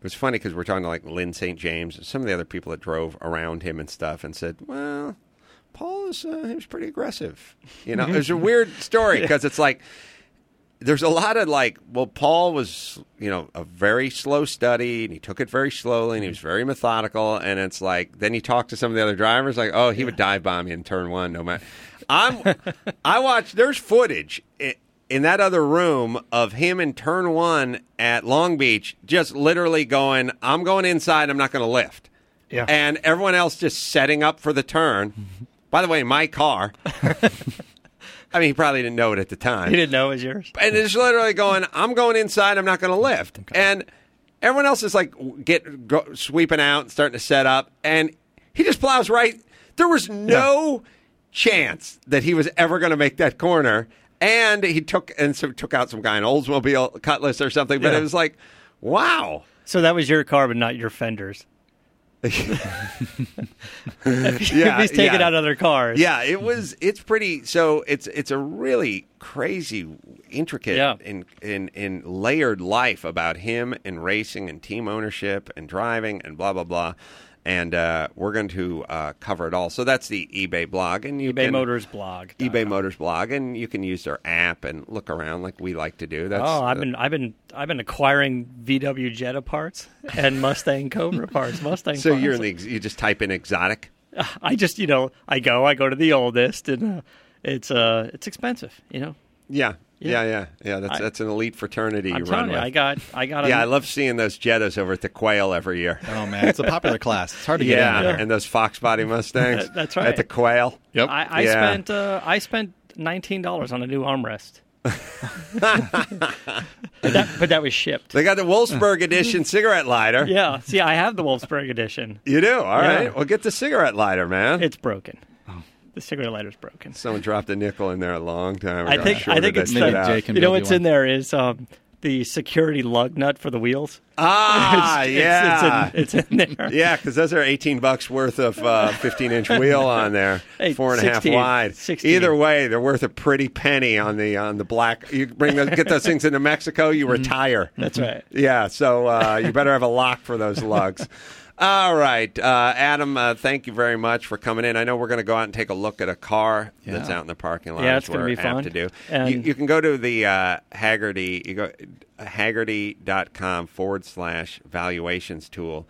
It was funny because we're talking to like Lyn St. James and some of the other people that drove around him and stuff, and said, "Well, Paul is uh, he was pretty aggressive." You know, it was a weird story because it's like there's a lot of like, well, Paul was, you know, a very slow study and he took it very slowly and he was mm-hmm. very methodical. And it's like, then you talk to some of the other drivers, like, oh, he would dive bomb you in turn one, no matter. I'm, I watched, there's footage in, in that other room of him in turn one at Long Beach, just literally going, I'm going inside, I'm not going to lift. Yeah. And everyone else just setting up for the turn. Mm-hmm. By the way, my car. I mean, he probably didn't know it at the time He didn't know it was yours. and it's literally going, I'm going inside, I'm not going to lift. And everyone else is like get go, sweeping out and starting to set up, and he just plows right. There was no chance that he was ever going to make that corner, and he took and so took out some guy in Oldsmobile Cutlass or something. But Yeah. it was like, wow. So that was your car, but not your fenders. Yeah, He's taking yeah. out other cars. Yeah, it was. It's pretty. So it's it's a really crazy, intricate, Yeah. in in in layered life about him and racing and team ownership and driving and blah blah blah. And uh, we're going to uh, cover it all. So that's the eBay blog, and you eBay can, Motors blog. eBay Motors blog, and you can use their app and look around like we like to do. That's Oh, I've uh, been I've been I've been acquiring VW Jetta parts and Mustang Cobra parts. Mustang. so parts. you're in the you just type in exotic. I just you know I go I go to the oldest and uh, it's uh it's expensive. You know. Yeah, yeah, Yeah. yeah, yeah. That's I- that's an elite fraternity I'm you telling run you, with. I got I got. A, yeah, I love seeing those Jettas over at the Quail every year. Oh man, it's a popular class. It's hard to get Yeah, in there. and those Fox Body Mustangs. That- that's right. At the Quail. Yep. I, I Yeah. spent uh, I spent nineteen dollars on a new armrest. but, that, but that was shipped. They got the Wolfsburg edition cigarette lighter. Yeah. See, I have the Wolfsburg edition. You do? All Yeah. right. Well, get the cigarette lighter, man. It's broken. The cigarette lighter's broken. Someone dropped a nickel in there a long time ago. I think I think it's shit Maybe out. You know what's one. in there is um, the security lug nut for the wheels. Ah, It's- yeah. it's, in, it's in there. Yeah, because those are 18 bucks worth of uh, 15 inch wheel on there, Hey, four and a half 16, wide. 16. Either way, they're worth a pretty penny on the on the black. You bring those, get those things into Mexico, you retire. That's right. Yeah, so uh, you better have a lock for those lugs. All right, uh, Adam. Uh, thank you very much for coming in. I know we're going to go out and take a look at a car that's out in the parking lot. Yeah, it's gonna we're be fun. to do. You, you can go to the uh, Hagerty. You go hagerty.com forward slash valuations tool.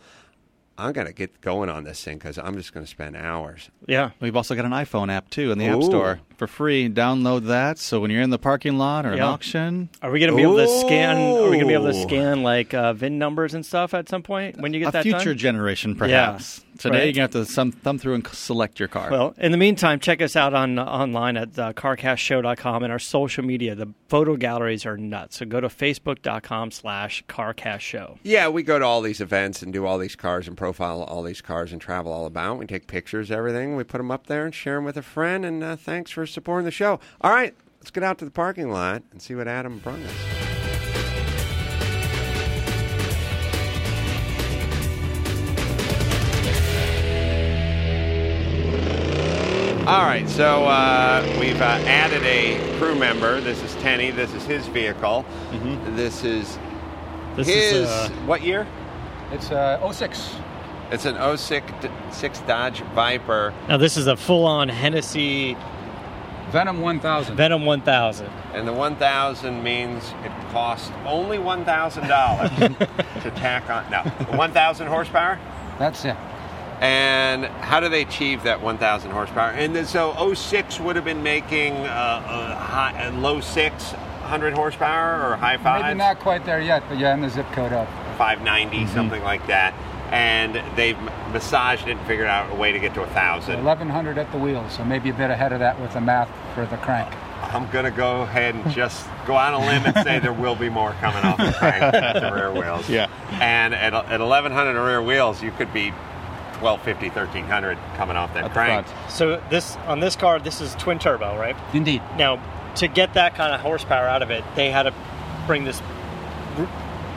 I'm going to get going on this thing because I'm just going to spend hours. Yeah. We've also got an iPhone app too in the App Store for free. Download that. So when you're in the parking lot or an auction, Are we going to be able to scan? Are we going to be able to scan like uh, VIN numbers and stuff at some point when you get a that future done? generation perhaps. Today right. you're gonna have to some, thumb through and select your car. Well, in the meantime, check us out on online at uh, carcastshow.com and our social media. The photo galleries are nuts. So go to facebook.com slash carcastshow. Yeah, we go to all these events and do all these cars and profile all these cars and travel all about. We take pictures, everything. We put them up there and share them with a friend. And uh, thanks for supporting the show. All right, let's get out to the parking lot and see what Adam brought us. All right, so uh, we've uh, added a crew member. This is Tenny. This is his vehicle. This is This his is uh, what year? It's uh, 06. It's an 06 six Dodge Viper, now this is a full-on Hennessey Venom 1000. Venom 1000. and the 1000 means it costs only $1,000 to tack on. No, 1,000 horsepower. That's it. And how do they achieve that 1,000 horsepower? And then, so 06 would have been making uh, a, high, a low six, 100 horsepower or high five. Maybe not quite there yet, but yeah, in the zip code of. 590, something like that. And they've massaged it and figured out a way to get to a thousand. 1100 at the wheels, so maybe a bit ahead of that with the math for the crank. I'm gonna go ahead and just go on a limb and say there will be more coming off the crank at the rear wheels. Yeah. And at, at 1100 rear wheels, you could be 1250, 1300 coming off that At the crank. front. So this on this car, this is twin turbo, right? Indeed. Now, to get that kind of horsepower out of it, they had to bring this,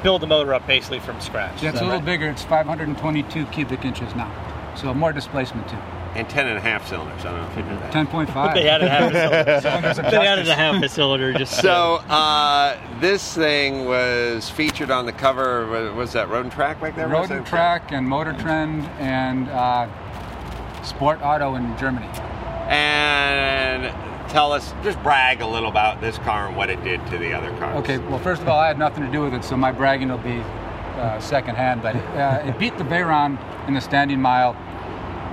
build the motor up basically from scratch. Yeah, it's a little right? bigger. It's 522 cubic inches now, so more displacement too. And ten and a half cylinders. I don't know if you knew that. 10.5. They added half a cylinder. They added a half a cylinder just So uh, this thing was featured on the cover. wa- Was that Road and Track back there? Road and? Track and Motor Trend and uh, Sport Auto in Germany. And tell us, just brag a little about this car and what it did to the other cars. Okay, well, first of all, I had nothing to do with it, so my bragging will be uh, secondhand. But uh, it beat the Veyron in the standing mile,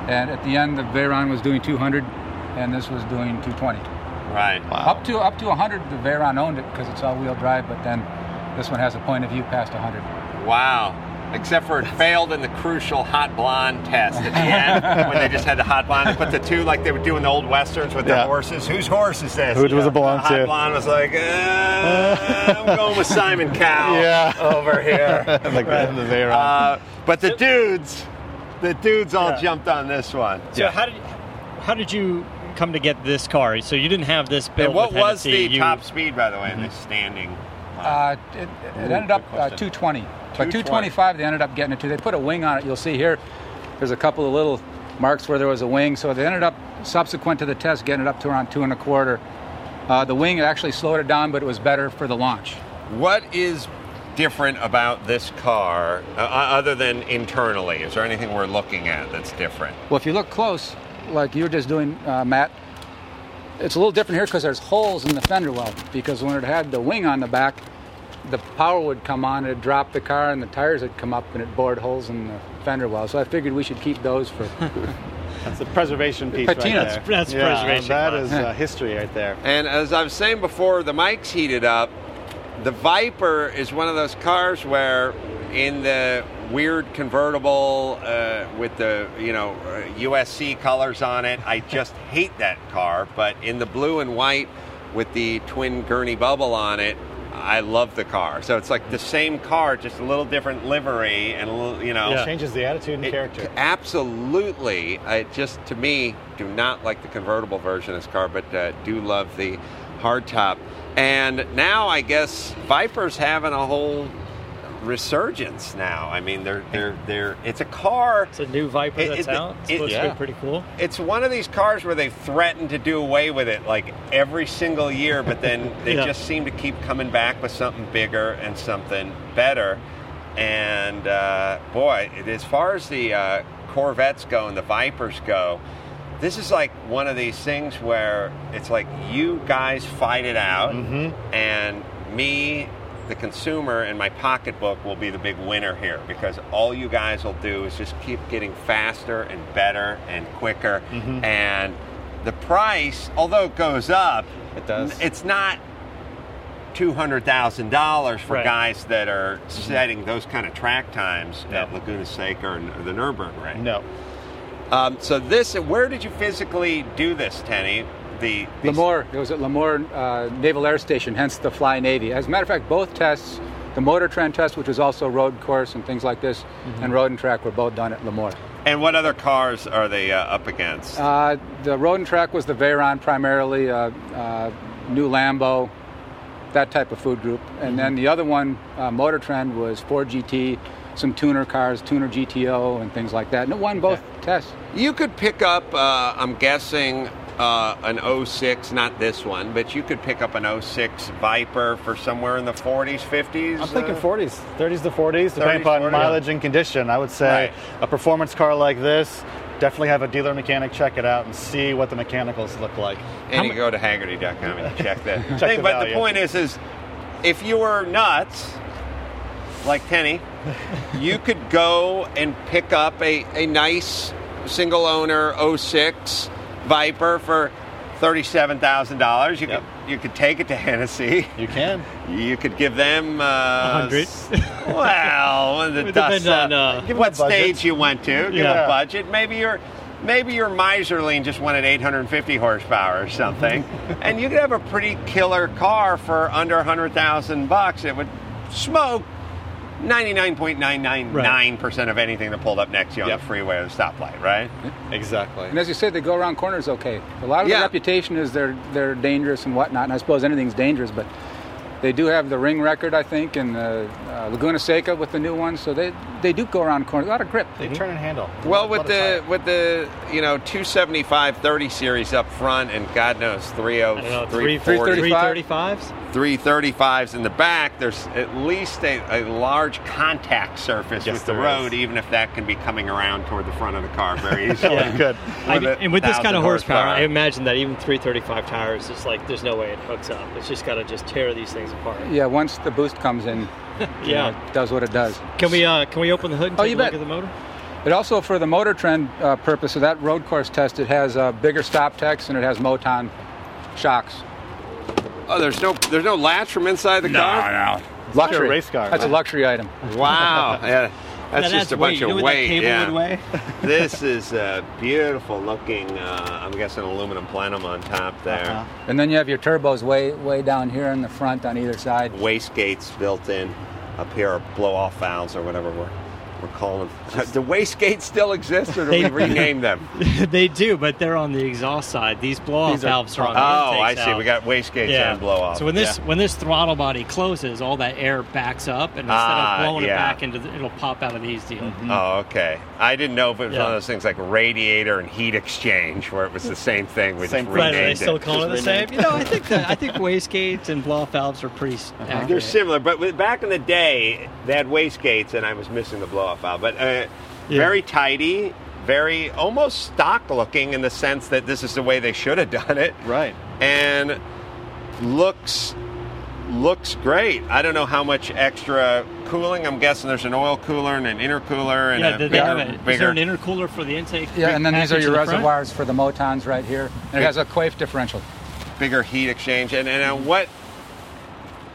and at the end, the Veyron was doing 200, and this was doing 220. Right. Wow. Up to up to 100, the Veyron owned it because it's all-wheel drive, but then this one has a point of view past 100. Wow. Except for it failed in the crucial hot blonde test at the end when they just had the hot blonde. They put the two like they would do in the old westerns with their Yeah. horses. Whose horse is this? Who does it belong the hot to? blonde was like, uh, I'm going with Simon Cowell Yeah. over here. like the Veyron. Uh, but the dudes, the dudes all Yeah. jumped on this one. So how did how did you come to get this car? So you didn't have this built. And what with was the you- top speed, by the way, in this standing? Uh, it, it ended up uh, 220, but 225 they ended up getting it to. They put a wing on it. You'll see here. There's a couple of little marks where there was a wing, so they ended up subsequent to the test getting it up to around two and a quarter. Uh, the wing actually slowed it down, but it was better for the launch. What is different about this car, uh, other than internally? Is there anything we're looking at that's different? Well, if you look close, like you were just doing, uh, Matt, it's a little different here because there's holes in the fender well. Because when it had the wing on the back, the power would come on, it'd drop the car, and the tires would come up, and it bored holes in the fender well. So I figured we should keep those for. That's the preservation piece Patina. right there. That's- that's yeah, preservation That class. is uh, history right there. And as I was saying before, the mic's heated up. The Viper is one of those cars where, in the weird convertible uh, with the you know uh, USC colors on it, I just hate that car. But in the blue and white with the twin gurney bubble on it, I love the car. So it's like the same car, just a little different livery and a little you know. Yeah. Changes the attitude and It- character. Absolutely. I just, to me, do not like the convertible version of this car, but uh, do love the hardtop. And now I guess Viper's having a whole resurgence now. I mean, they're they're they're. It's a car. It's a new Viper It- that's it- out. It's it- supposed to be pretty cool. It's one of these cars where they threaten to do away with it like every single year, but then they Yeah. just seem to keep coming back with something bigger and something better. And uh, boy, as far as the uh, Corvettes go and the Vipers go, this is like one of these things where it's like you guys fight it out, mm-hmm. and me, the consumer, and my pocketbook will be the big winner here because all you guys will do is just keep getting faster and better and quicker, mm-hmm. and the price, although it goes up, It does. It's not two hundred thousand dollars for Right. guys that are mm-hmm. setting those kind of track times at Laguna Seca or the Nurburgring. No. Um, so this, where did you physically do this, Tenny? The, the Lemoore, it was at Lemoore uh, Naval Air Station, hence the Fly Navy. As a matter of fact, both tests, the Motor Trend test, which was also road course and things like this, and Road and Track were both done at Lemoore. And what other cars are they uh, up against? Uh, the Road and Track was the Veyron primarily, uh, uh, New Lambo, that type of food group. And then the other one, uh, Motor Trend, was Ford GT, some tuner cars, tuner GTO, and things like that. And it won both tests. you could pick up, uh, I'm guessing, uh, an 06, not this one, but you could pick up an 06 Viper for somewhere in the 40s, 50s. I'm thinking uh, 40s, 30s to 40s, depending 30s, upon 40s. mileage and condition. I would say Right. a performance car like this, definitely have a dealer mechanic check it out and see what the mechanicals look like. And you can go to Hagerty.com and check that. Check thing. the but the point is, is if you were nuts, like Kenny, you could go and pick up a, a nice single owner 06 Viper for $37,000. You Yep. could you could take it to Hennessey. You can. You could give them uh, hundred. Well, the It dust depends on, uh, up, what stage you went to. Give Yeah. a budget. Maybe you're maybe you're miserly and just wanted 850 horsepower or something, and you could have a pretty killer car for under 100,000 bucks. It would smoke 99.999 percent of anything that pulled up next to you on Yep. the freeway or the stoplight, right? Exactly. And as you said, they go around corners okay. A lot of Yeah. the reputation is they're they're dangerous and whatnot. And I suppose anything's dangerous, but They do have the ring record, I think, in the uh, Laguna Seca with the new one. So they they do go around corners. A lot of grip. They turn and handle. Well, with the tire. with the you know 275 30 series up front, and God knows 30 I don't know, three, 340 335s? 335s in the back, there's at least a, a large contact surface Yes, with the road, is. even if that can be coming around toward the front of the car very easily. Yeah. Good. I, With and with this kind of horsepower, horsepower. I imagine that even 335 tires is like there's no way it hooks up. It's just got to just tear these things apart. Yeah, once the boost comes in, Yeah. know, it does what it does. Can we uh, can we open the hood and Oh, take you a look bet. at the motor? It also, for the motor trend uh, purpose of that road course test, it has uh, bigger StopTechs and it has Moton shocks. Oh, there's no there's no latch from inside the car. no. Luxury a race car, That's a luxury item. Wow, yeah, that's Now just a weight. bunch You know of what that weight. cable yeah. would weigh? this is a beautiful looking. Uh, I'm guessing aluminum plenum on top there. Uh-huh. And then you have your turbos way way down here in the front on either side. Waste gates built in up here, or blow off valves or whatever we're we're calling them. Do waste gates still exist, or do we rename them? they do, but they're on the exhaust side. These blow-off are- valves are on the Oh, I see. out. We got waste gates yeah. and blow off. So when this Yeah. when this throttle body closes, all that air backs up, and instead Ah, of blowing yeah. it back into, the, it'll pop out of these deals. Oh, okay. I didn't know if it was Yeah. one of those things like radiator and heat exchange, where it was the same thing. We Same just thing. Right, are they renamed still it. calling it the same? You know, I think that I think wastegates and blow-off valves are pretty s They're similar, but back in the day, they had waste gates, and I was missing the blow-off valve. But uh, Yeah. very tidy, very almost stock looking in the sense that this is the way they should have done it, Right. and looks looks great. I don't know how much extra cooling. I'm guessing there's an oil cooler and an intercooler and Yeah, a did bigger, they have a, is bigger there an intercooler for the intake? Yeah, and then these are your in the front? reservoirs for the Motons right here. And it has a Quaife differential. bigger heat exchange. And, and uh, what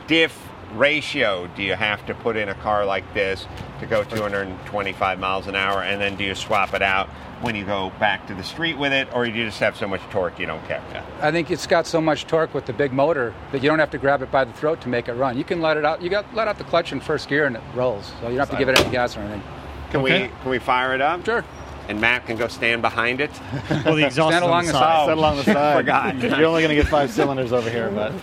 diff ratio do you have to put in a car like this to go 225 miles an hour? And then do you swap it out when you go back to the street with it, or do you just have so much torque you don't care? I think it's got so much torque with the big motor that you don't have to grab it by the throat to make it run. You can let it out. You got let out the clutch in first gear and it rolls. So you don't have to give it any gas or anything. Can Okay. we can we fire it up? Sure. And Matt can go stand behind it. Well, the exhaust Stand along the the side. side. Set along the side. Forgot. You're only going to get five cylinders over here, but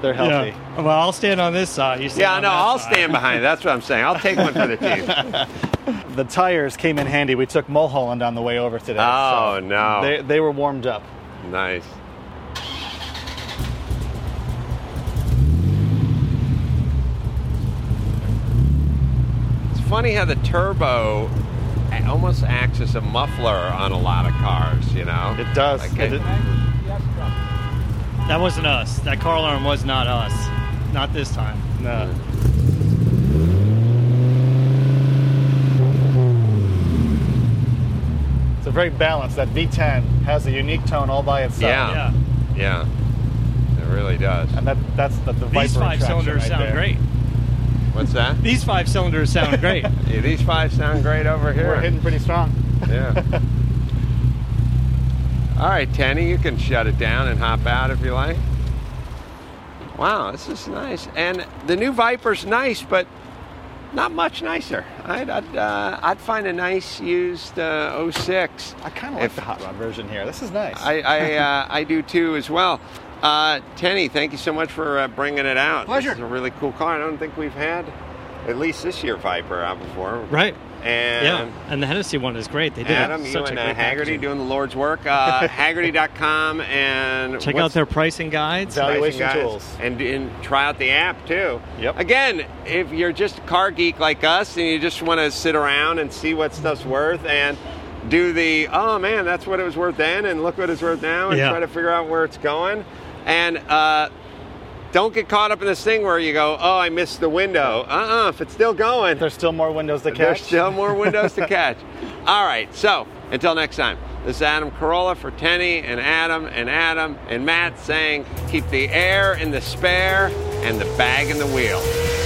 they're healthy. Yeah. Well, I'll stand on this side. You stand Yeah, on no, I'll side. stand behind it. That's what I'm saying. I'll take one for the team. The tires came in handy. We took Mulholland on the way over today. Oh, so no. They, they were warmed up. Nice. It's funny how the turbo almost acts as a muffler on a lot of cars, you know? It does. Like It- it- That wasn't us. That car alarm was not us. Not this time. No. It's a very balanced. That V10 has a unique tone all by itself. Yeah. Yeah. Yeah. It really does. And that, that's the, the These Viper five cylinders right sound there. great. What's that? These five cylinders sound great. Yeah, these five sound great over here. We're hitting pretty strong. Yeah. All right, Tenny, you can shut it down and hop out if you like. Wow, this is nice. And the new Viper's nice, but not much nicer. I'd, I'd, uh, I'd find a nice used uh, 06. I kind of like If- the hot rod version here. This is nice. I, I, uh, I do too as well. Uh, Tenny, thank you so much for uh, bringing it out. Pleasure. This is a really cool car. I don't think we've had, at least this year, Viper out before. right. And Yeah. And the Hennessey one is great. They did Adam, you such and a uh, Hagerty packaging. doing the Lord's work. Uh, Hagerty.com and Check out their pricing guides. Value- pricing Valuation guides. tools. and, and try out the app too. Yep. Again, if you're just a car geek like us and you just want to sit around and see what stuff's worth and do the oh man that's what it was worth then and look what it's worth now and Yeah. try to figure out where it's going and uh, don't get caught up in this thing where you go oh I missed the window. Uh uh if it's still going, There's still more windows to catch. there's still more windows to catch. All right, so until next time, this is Adam Carolla for Tenny and Adam and Adam and Matt saying keep the air in the spare and the bag in the wheel.